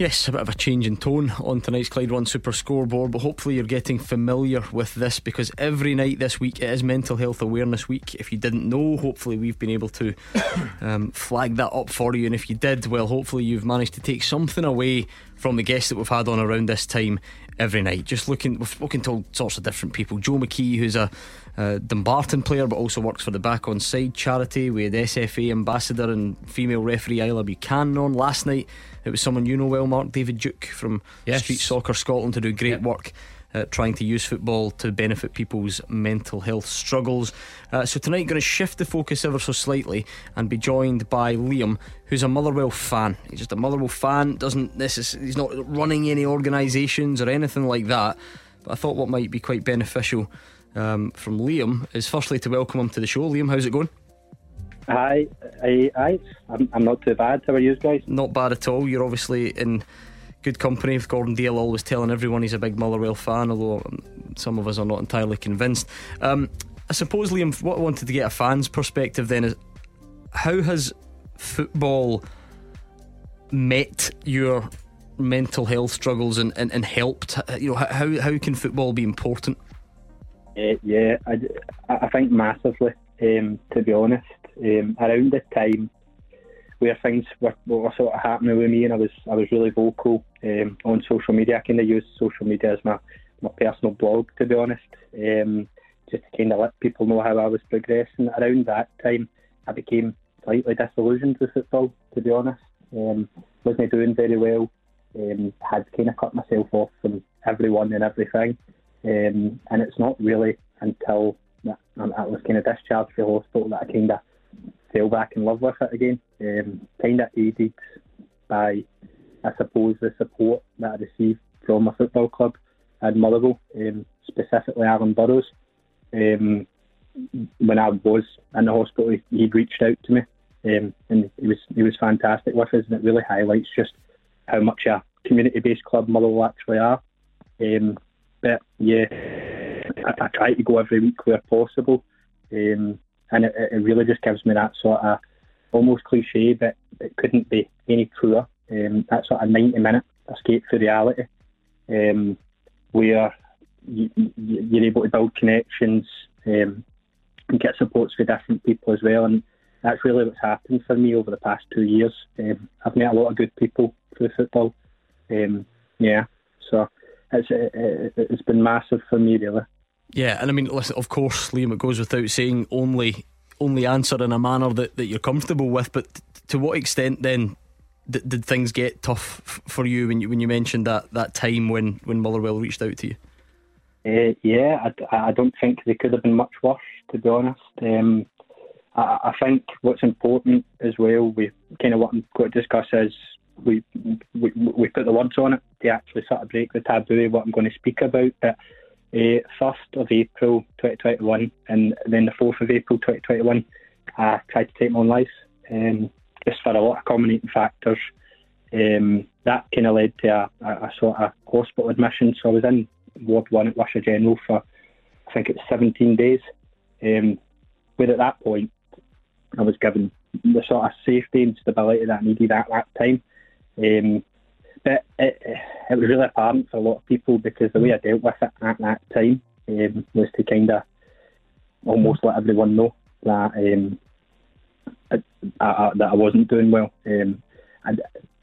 Yes, a bit of a change in tone on tonight's Clyde One Super Scoreboard, but hopefully you're getting familiar with this because every night this week it is Mental Health Awareness Week. If you didn't know, hopefully we've been able to um, flag that up for you, and if you did, well, hopefully you've managed to take something away from the guests that we've had on around this time every night. Just looking, we've spoken to all sorts of different people. Joe McKee, who's a uh, Dumbarton player but also works for the Back Onside charity. We had SFA ambassador and female referee Isla Buchanan on last night. It was someone you know well, Mark David Duke from Yes. Street Soccer Scotland, to do great work. Uh, trying to use football to benefit people's mental health struggles. Uh, so tonight, going to shift the focus ever so slightly and be joined by Liam, who's a Motherwell fan. He's just a Motherwell fan. Doesn't necess- He's not running any organisations or anything like that. But I thought what might be quite beneficial um, from Liam is firstly to welcome him to the show. Liam, how's it going? Hi, I, I, I'm, I'm not too bad. How are you guys? Not bad at all. You're obviously in good company with Gordon Dale, always telling everyone he's a big Motherwell fan, although some of us are not entirely convinced. Um, I suppose, Liam, what I wanted to get a fan's perspective then is how has football met your mental health struggles and, and, and helped? You know, how, how can football be important? Uh, yeah, I, I think massively. Um, to be honest, um, around the time where things were, were sort of happening with me, and I was I was really vocal um, on social media. I kind of used social media as my, my personal blog, to be honest, um, just to kind of let people know how I was progressing. Around that time, I became slightly disillusioned with football, to be honest. Um, wasn't doing very well. Um, had kind of cut myself off from everyone and everything. Um, and it's not really until I was kind of discharged from hospital that I kind of fell back in love with it again. Um, kind of aided by, I suppose, the support that I received from my football club at Motherwell, um, specifically Alan Burrows. Um, when I was in the hospital, he- he'd reached out to me, um, and he was he was fantastic with us, and it really highlights just how much a community-based club Motherwell actually are. Um, but yeah, I, I try to go every week where possible, um, and it, it really just gives me that sort of almost cliche, but it couldn't be any truer. Um, that sort of ninety-minute escape to reality, um, where you, you're able to build connections um, and get supports for different people as well, and that's really what's happened for me over the past two years. Um, I've met a lot of good people through football. Um, yeah, so it's it, it's been massive for me, really. Yeah, and I mean, listen, of course, Liam, it goes without saying, only only answer in a manner that, that you're comfortable with. But t- to what extent then did, did things get tough f- for you when you when you mentioned that, that time when, when Motherwell reached out to you? Uh, yeah, I, I don't think they could have been much worse, to be honest. Um, I, I think what's important as well, we kind of what I'm going to discuss is we, we we put the words on it to actually sort of break the taboo of what I'm going to speak about. But uh, 1st of April 2021 and then the 4th of April 2021, I tried to take my own life, um, just for a lot of culminating factors. Um, that kind of led to a, a, a sort of hospital admission. So I was in Ward 1 at Wishaw General for, I think it's 17 days. Um, where at that point, I was given the sort of safety and stability that I needed at that time. Um, but it, it was really apparent for a lot of people because the way I dealt with it at that time um, was to kind of almost let everyone know that um, I, I, that I wasn't doing well. Um, and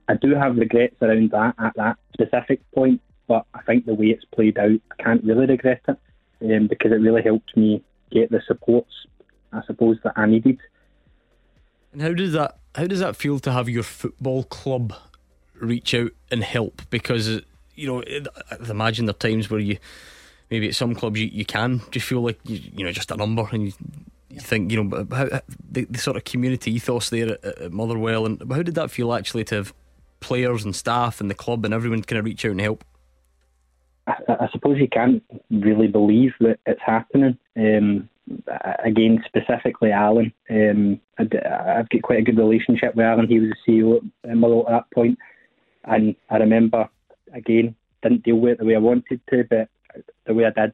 I do have regrets around that at that specific point, but I think the way it's played out, I can't really regret it um, because it really helped me get the supports, I suppose, that I needed. And how does that how does that feel to have your football club reach out and help? Because you know, I imagine there are times where you maybe at some clubs you, you can just feel like you, you know just a number and you, you think you know how, the, the sort of community ethos there at, at Motherwell and how did that feel actually to have players and staff and the club and everyone kind of reach out and help? I, I suppose you can't really believe that it's happening. Um, again, specifically Alan, um, I I've got quite a good relationship with Alan. He was the CEO at Motherwell at that point, and I remember again didn't deal with it the way I wanted to, but the way I did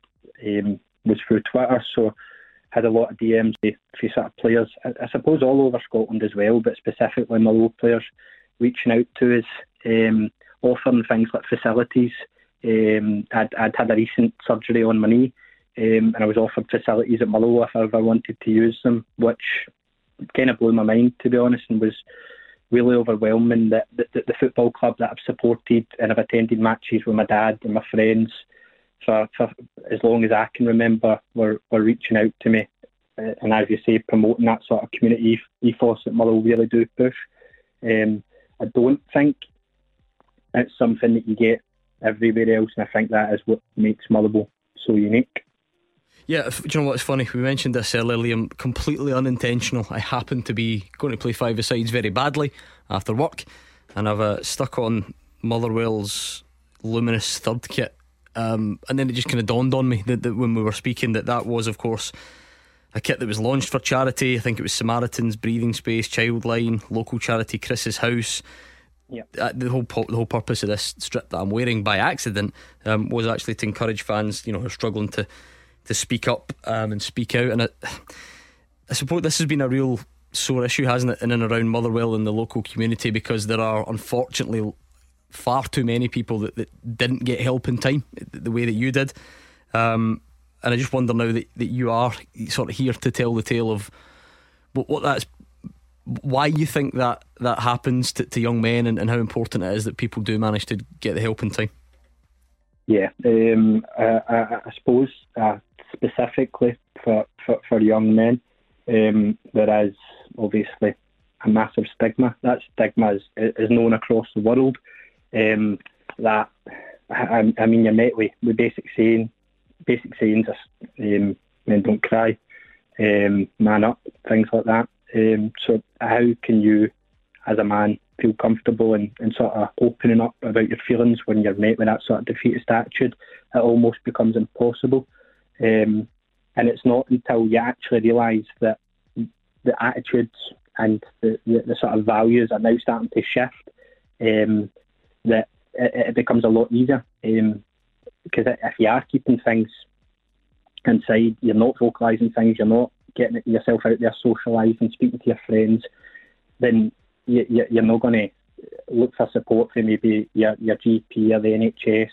um, was through Twitter. So had a lot of DMs for sort of players, I, I, suppose all over Scotland as well, but specifically Motherwell players reaching out to us, um, offering things like facilities. Um, I'd, I'd, had a recent surgery on my knee, um, and I was offered facilities at Motherwell if I ever wanted to use them, which kind of blew my mind to be honest, and was really overwhelming that the, the, football club that I've supported and I've attended matches with my dad and my friends for, for as long as I can remember were, were reaching out to me. Uh, and as you say, promoting that sort of community ethos that Motherwell really do push. Um, I don't think it's something that you get everywhere else, and I think that is what makes Motherwell so unique. Yeah, do you know what's funny? We mentioned this earlier, Liam. Completely unintentional. I happened to be going to play five sides very badly after work, and I've uh, stuck on Motherwell's luminous third kit um, and then it just kind of dawned on me that, that, when we were speaking that that was, of course, a kit that was launched for charity. I think it was Samaritans, Breathing Space, Childline, local charity Chris's House. Yep. Uh, the whole the whole purpose of this strip that I'm wearing by accident um, was actually to encourage fans, you know, who are struggling to to speak up um, and speak out. And I, I suppose this has been a real sore issue, hasn't it, in and around Motherwell and the local community because there are unfortunately far too many people that, that didn't get help in time the way that you did. Um, and I just wonder now that, that you are sort of here to tell the tale of what, what that's why you think that that happens to, to young men and, and, how important it is that people do manage to get the help in time. Yeah, um, I, I, I, suppose uh, specifically for, for, for, young men, um, there is obviously a massive stigma. That stigma is, is known across the world um, that I, I, mean, you're met with, with basic saying, basic sayings, um, men don't cry, um, man up, things like that. Um, so how can you, as a man, feel comfortable and, and sort of opening up about your feelings when you're met with that sort of defeatist attitude? It almost becomes impossible. Um, and it's not until you actually realise that the attitudes and the, the, the, sort of values are now starting to shift. Um, that it, it becomes a lot easier. Um, because if you are keeping things inside, you're not vocalising things, you're not getting yourself out there socialising, speaking to your friends, then you, you're not going to look for support from maybe your, your GP or the NHS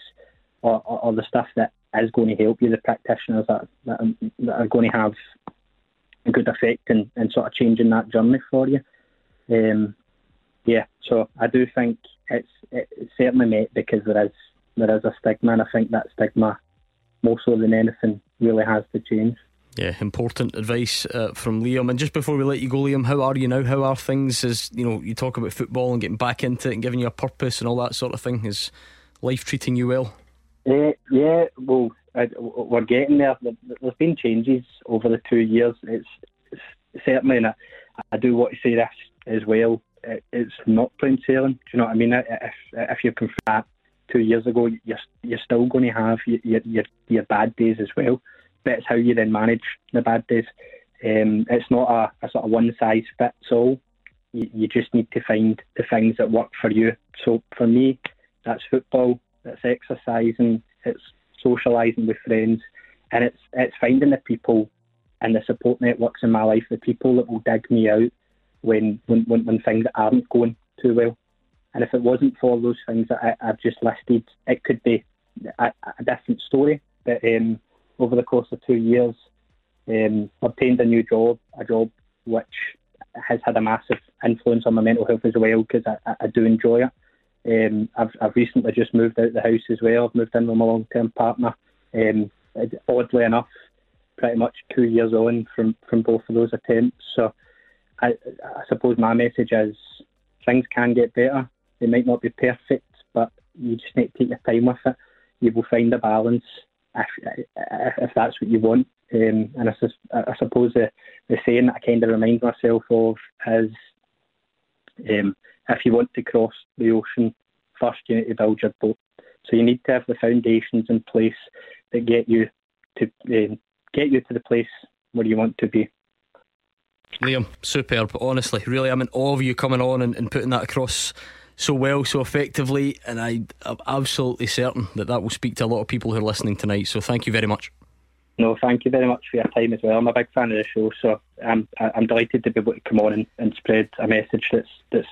or, or, or, the stuff that is going to help you, the practitioners that, that, are, that are going to have a good effect in, in sort of changing that journey for you. Um, yeah, so I do think it's, it's certainly met because there is there is a stigma, and I think that stigma, more so than anything, really has to change. Yeah, important advice uh, from Liam. And just before we let you go, Liam, how are you now? How are things? As you know, you talk about football and getting back into it and giving you a purpose and all that sort of thing. Is life treating you well? Uh, yeah, well, I, we're getting there. There's been changes over the two years. It's, it's certainly, and I, I do want to say this as well it's not plain sailing. Do you know what I mean? If if you compare that two years ago, you're you're still going to have your your your bad days as well. But it's how you then manage the bad days. Um, it's not a, a sort of one size fits all. You, you just need to find the things that work for you. So for me, that's football, that's exercising, it's socialising with friends, and it's it's finding the people and the support networks in my life, the people that will dig me out when when, when, when things aren't going too well. And if it wasn't for those things that I, have just listed, it could be a, a different story. But um, over the course of two years, um, obtained a new job, a job which has had a massive influence on my mental health as well because I, I, do enjoy it. Um, I've, I've recently just moved out the house as well. I've moved in with my long-term partner. Um, oddly enough, pretty much two years on from, from both of those attempts. So I, I suppose my message is things can get better. They might not be perfect, but you just need to take your time with it. You will find a balance if, if that's what you want. Um, and I, I, suppose the, the saying that I kind of remind myself of is um, if you want to cross the ocean, first you need to build your boat. So you need to have the foundations in place that get you to um, get you to the place where you want to be. Liam, superb. Honestly, really, I'm in awe of you coming on and, and putting that across so well, so effectively, and I, am absolutely certain that that will speak to a lot of people who are listening tonight. So, thank you very much. No, thank you very much for your time as well. I'm a big fan of the show, so I'm I'm delighted to be able to come on and, and spread a message that's that's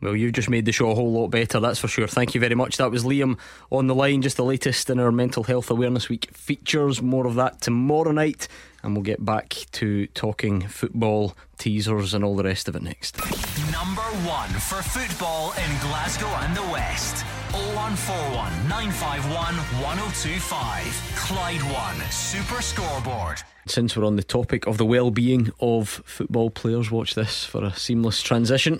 Well, you've just made the show a whole lot better, that's for sure. Thank you very much. That was Liam on the line, just the latest in our Mental Health Awareness Week features. More of that tomorrow night, and we'll get back to talking football, teasers, and all the rest of it next. Number one for football in Glasgow and the West. 0141 951 1025. Clyde One Super Scoreboard. Since we're on the topic of the well being of football players, watch this for a seamless transition.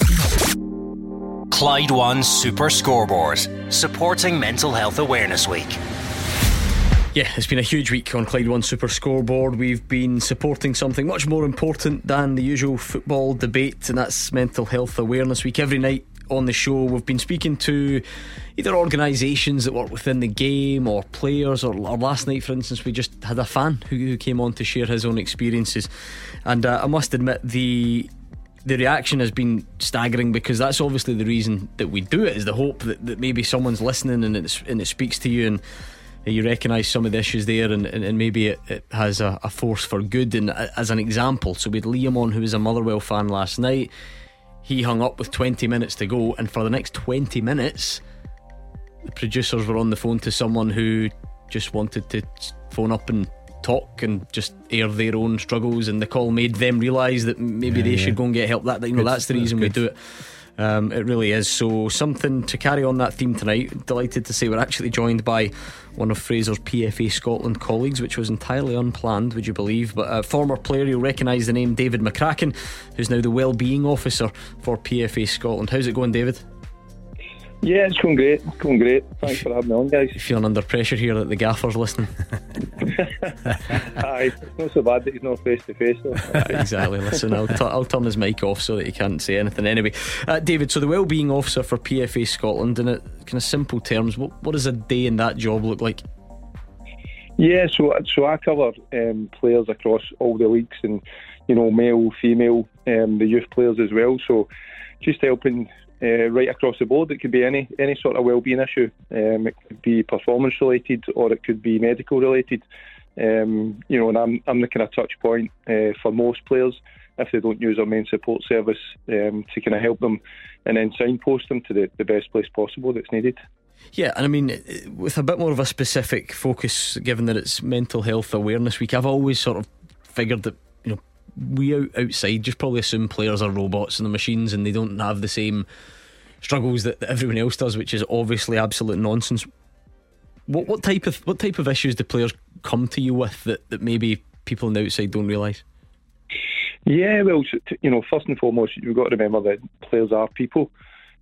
Clyde One Super Scoreboard. Supporting Mental Health Awareness Week. Yeah, it's been a huge week on Clyde One Super Scoreboard. We've been supporting something much more important than the usual football debate, and that's Mental Health Awareness Week. Every night on the show, we've been speaking to either organisations that work within the game or players. Or, or, last night, for instance, we just had a fan who, who came on to share his own experiences. And uh, I must admit, the the reaction has been staggering because that's obviously the reason that we do it is the hope that, that maybe someone's listening and, and it speaks to you and you recognise some of the issues there and, and, and maybe it, it has a, a, force for good and uh, as an example so we had Liam on who was a Motherwell fan last night he hung up with 20 minutes to go, and for the next 20 minutes, the producers were on the phone to someone who just wanted to phone up and talk and just air their own struggles. And the call made them realise that maybe yeah, they yeah. should go and get help. That you know, that's the reason we do it. Um, it really is. So, something to carry on that theme tonight. Delighted to say we're actually joined by one of Fraser's PFA Scotland colleagues, which was entirely unplanned, would you believe? But a former player, you'll recognise the name David McCracken, who's now the Wellbeing Officer for PFA Scotland. How's it going, David? Yeah, it's going great. It's going great. Thanks for having me on, guys. Feeling under pressure here that the gaffer's listening? Aye, it's not so bad that he's not face to face, though. exactly. Listen, I'll, t- I'll turn his mic off so that he can't say anything anyway. Uh, David, so the well-being officer for PFA Scotland, in it, kind of simple terms, what, what does a day in that job look like? Yeah, so so I cover um, players across all the leagues, and you know, male, female, um, the youth players as well. So just helping uh, right across the board. It could be any any sort of well-being issue. Um, it could be performance related, or it could be medical related. Um, you know, and I'm I'm the kind of touch point uh, for most players if they don't use our main support service um, to kind of help them and then signpost them to the, the best place possible that's needed. Yeah, and I mean, with a bit more of a specific focus, given that it's Mental Health Awareness Week, I've always sort of figured that we out, outside just probably assume players are robots and the machines and they don't have the same struggles that, that everyone else does, which is obviously absolute nonsense. What what type of what type of issues do players come to you with that, that maybe people on the outside don't realise? Yeah, well, you know, first and foremost, you've got to remember that players are people,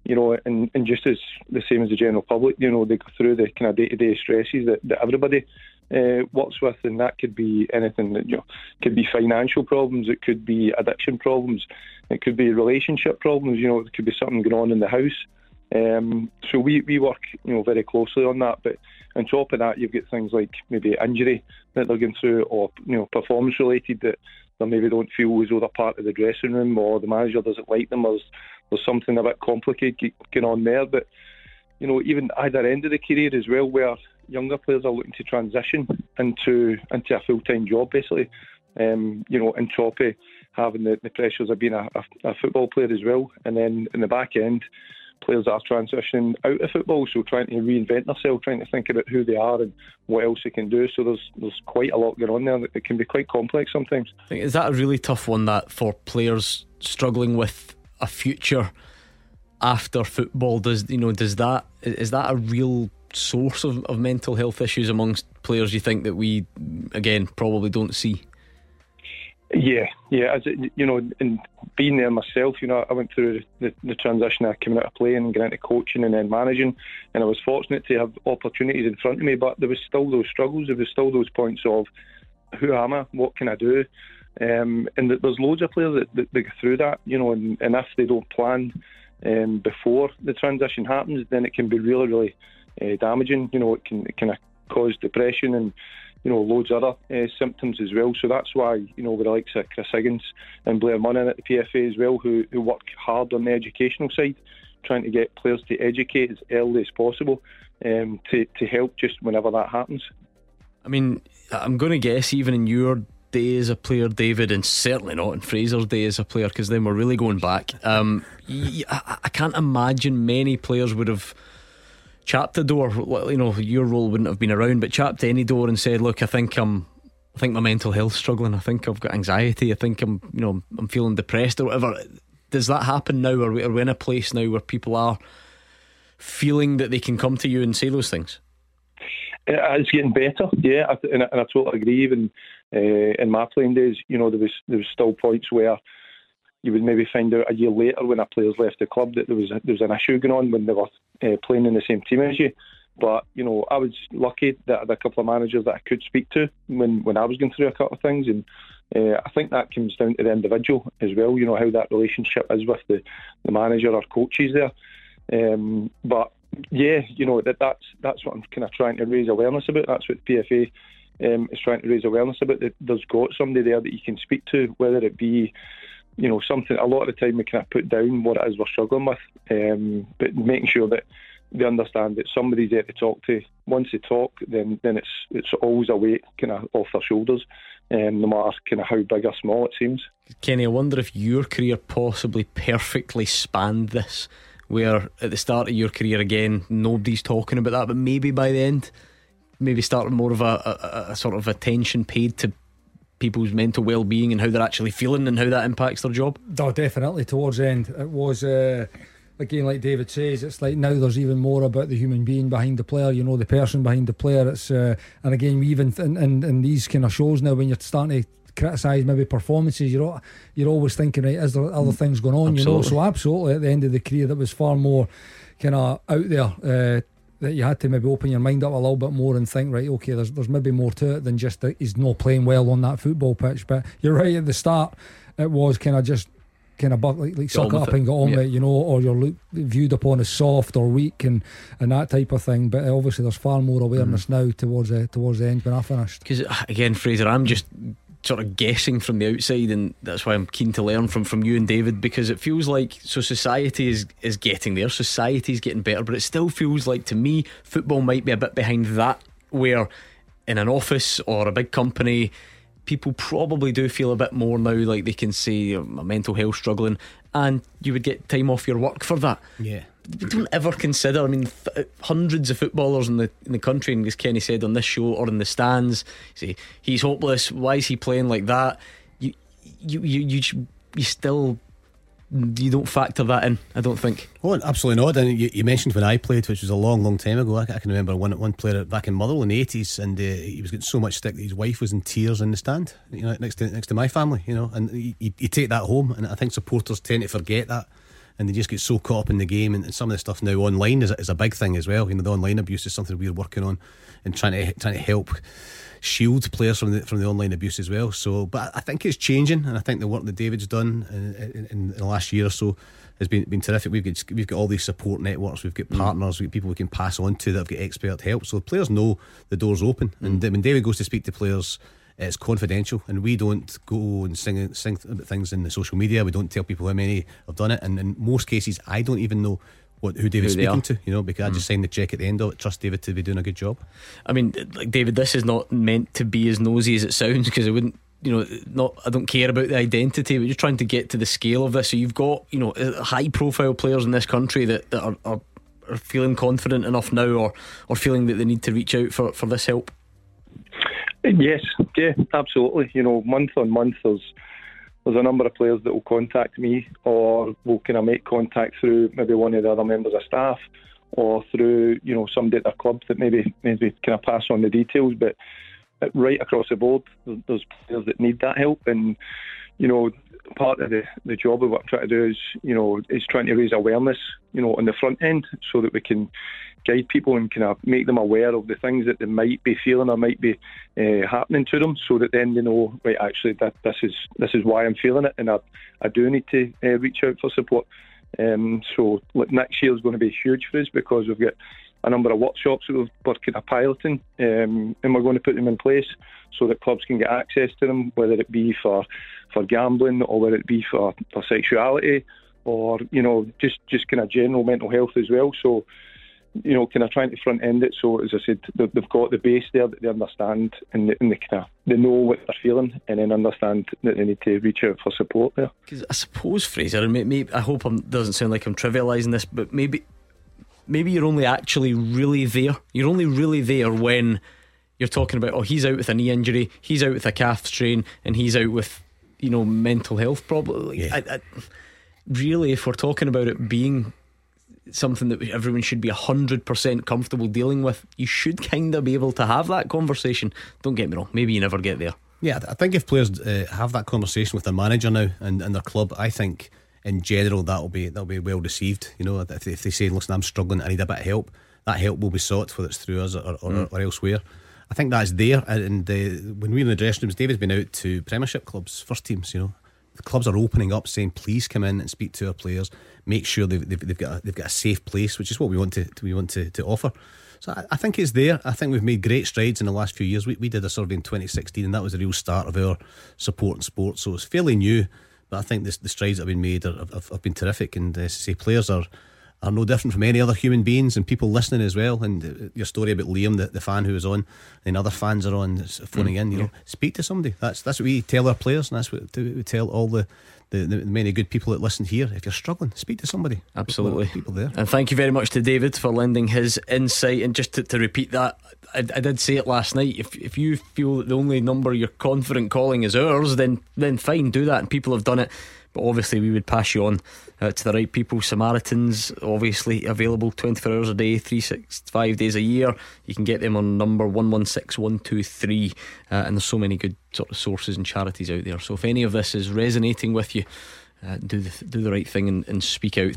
you know, and, and just as the same as the general public, you know, they go through the kind of day to day stresses that, that everybody uh, works with, and that could be anything that you know, could be financial problems, it could be addiction problems, it could be relationship problems. You know, it could be something going on in the house. Um, so we, we work you know very closely on that. But on top of that, you've got things like maybe injury that they're going through, or you know performance related that they maybe don't feel as though they're part of the dressing room, or the manager doesn't like them, or there's, there's something a bit complicated going on there. But you know, even either end of the career as well, where younger players are looking to transition into into a full time job, basically. Um, you know, in of having the, the pressures of being a, a, a, football player as well, and then in the back end, players are transitioning out of football, so trying to reinvent themselves, trying to think about who they are and what else they can do. So there's there's quite a lot going on there. It can be quite complex sometimes. Is that a really tough one? That for players struggling with a future after football, does you know does that is that a real source of, of mental health issues amongst players you think that we again probably don't see? Yeah, yeah. As it, you know, and being there myself, you know, I went through the, the transition of coming out of playing and getting into coaching and then managing, and I was fortunate to have opportunities in front of me. But there was still those struggles. There was still those points of who am I? What can I do? Um, and there's loads of players that, that, that, go through that, you know, and, and if they don't plan um, before the transition happens, then it can be really, really uh, damaging. You know, it can it can cause depression and you know loads of other uh, symptoms as well. So that's why you know with the likes of Chris Higgins and Blair Munnin at the PFA as well, who who work hard on the educational side, trying to get players to educate as early as possible um, to to help just whenever that happens. I mean, I'm going to guess even in your day as a player, David, and certainly not in Fraser's day as a player, because then we're really going back. Um, I, I can't imagine many players would have chapped the door. You know, your role wouldn't have been around, but chapped any door and said, "Look, I think I'm." I think my mental health's struggling. I think I've got anxiety. I think I'm, you know, I'm feeling depressed or whatever. Does that happen now? Are we, are we in a place now where people are feeling that they can come to you and say those things? It's getting better, yeah, and I, and I totally agree. Even uh, in my playing days, you know, there was there was still points where you would maybe find out a year later when a player's left the club that there was there was an issue going on when they were uh, playing in the same team as you. But you know, I was lucky that I had a couple of managers that I could speak to when when I was going through a couple of things, and uh, I think that comes down to the individual as well. You know how that relationship is with the the manager or coaches there. Um, but yeah, you know that that's that's what I'm kind of trying to raise awareness about. That's what PFA um, is trying to raise awareness about. That there's got somebody there that you can speak to, whether it be you know something. A lot of the time we kind of put down what it is we're struggling with, um, but making sure that they understand that somebody's there to talk to. Once they talk, then then it's it's always a weight kind of off their shoulders, um, no matter kind of how big or small it seems. Kenny, I wonder if your career possibly perfectly spanned this where at the start of your career again nobody's talking about that but maybe by the end maybe starting more of a, a, a sort of attention paid to people's mental well-being and how they're actually feeling and how that impacts their job oh definitely towards the end it was uh, again like David says it's like now there's even more about the human being behind the player you know the person behind the player it's uh, and again even in, in, in these kind of shows now when you're starting to criticise maybe performances. You're you're always thinking, right, is there other things going on? Absolutely. You know, so absolutely at the end of the career, that was far more kind of out there. Uh, that you had to maybe open your mind up a little bit more and think, right, okay, there's there's maybe more to it than just that he's not playing well on that football pitch. But you're right at the start, it was kind of just kind of like, like suck up and get on yeah. with it, you know, or you're look, viewed upon as soft or weak and, and that type of thing. But obviously, there's far more awareness mm. now towards the towards the end when I finished. Because again, Fraser, I'm just sort of guessing from the outside, and that's why I'm keen to learn from from you and David because it feels like so society is is getting there, society is getting better, but it still feels like to me football might be a bit behind that, where in an office or a big company. People probably do feel a bit more now like they can say oh, mental health struggling, and you would get time off your work for that. Yeah, we don't ever consider. I mean, th- hundreds of footballers in the in the country, and as Kenny said on this show or in the stands, say he's hopeless. Why is he playing like that? You you you you, you still you don't factor that in. I don't think. Oh, absolutely not. And you, you, mentioned when I played, which was a long, long time ago. I, I can remember one one player back in Motherwell in the eighties, and uh, he was getting so much stick that his wife was in tears in the stand, you know, next to next to my family, you know. And you, you take that home, and I think supporters tend to forget that and they just get so caught up in the game. And, and some of the stuff now online is, is a big thing as well. You know, the online abuse is something we're working on and trying to trying to help shield players from the from the online abuse as well. So, but I think it's changing, and I think the work that David's done in, in, in the last year or so has been been terrific. We've got we've got all these support networks, we've got mm. partners, we've got people we can pass on to that have got expert help. So players know the door's open, mm. and when David goes to speak to players it's confidential, and we don't go and sing sing about things in the social media. We don't tell people how many have done it, and in most cases, I don't even know what who David's who speaking to, you know, because mm. I just mm. signed the check at the end of it. Trust David to be doing a good job. I mean, like David, this is not meant to be as nosy as it sounds because it wouldn't. You know, not I don't care about the identity. We're just trying to get to the scale of this. So you've got you know high profile players in this country that, that are, are, are feeling confident enough now, or or feeling that they need to reach out for for this help. Yes, yeah, absolutely. You know, month on month, there's there's a number of players that will contact me, or will kind of make contact through maybe one of the other members of staff, or through you know somebody at their club that maybe maybe kind of pass on the details. But uh, right across the board, there's players that need that help, and you know, part of the, the job of what I'm trying to do is, you know, is trying to raise awareness, you know, on the front end so that we can guide people and kind of make them aware of the things that they might be feeling or might be uh, happening to them so that then they know, right, actually, that this is this is why I'm feeling it and I, I do need to uh, reach out for support. Um, so next year is going to be huge for us because we've got a number of workshops that we're kind of piloting, um, and we're going to put them in place so that clubs can get access to them, whether it be for for gambling or whether it be for, for sexuality or you know just just kind of general mental health as well. So you know, kind of trying to front end it. So as I said, they've got the base there that they understand and they, and they kind of they know what they're feeling, and then understand that they need to reach out for support there. Because I suppose Fraser, and maybe I hope it doesn't sound like I'm trivialising this, but maybe maybe you're only actually really there. You're only really there when you're talking about oh he's out with a knee injury, he's out with a calf strain, and he's out with you know mental health problems. Yeah. I, I, really, if we're talking about it being something that everyone should be 100% comfortable dealing with, you should kind of be able to have that conversation. Don't get me wrong, maybe you never get there. Yeah, I think if players uh, have that conversation with their manager now and, and their club, I think in general that'll be that'll be well received. You know, if they, if they say, "Listen, I'm struggling, I need a bit of help," that help will be sought, whether it's through us or, or, Mm. or elsewhere. I think that's there. And uh, when we're in the dressing rooms, David's been out to Premiership clubs, first teams. You know, clubs are opening up, saying, "Please come in and speak to our players. Make sure they've, they've, they've got a, they've got a safe place," which is what we want to we want to, to offer. So I, I think it's there. I think we've made great strides in the last few years. We, we did a survey in 2016, and that was the real start of our support in sport. So it's fairly new, but I think this, the strides that have been made are, have, have been terrific. And uh, as I say, players are are no different from any other human beings, and people listening as well. And your story about Liam, the, the fan who was on, and other fans are on that's phoning Mm, in. You know, speak to somebody. That's that's what we tell our players, and that's what we tell all the. The, the many good people that listen here. If you're struggling, speak to somebody. Absolutely. People there. And thank you very much to David for lending his insight. And just to, to repeat that, I, I did say it last night. If if you feel that the only number you're confident calling is ours, then then fine, do that. And people have done it. But obviously, we would pass you on uh, to the right people. Samaritans, obviously available 24 hours a day, 365 days a year. You can get them on number 116123. Uh, and there's so many good sort of sources and charities out there. So if any of this is resonating with you, uh, do the do the right thing and, and speak out.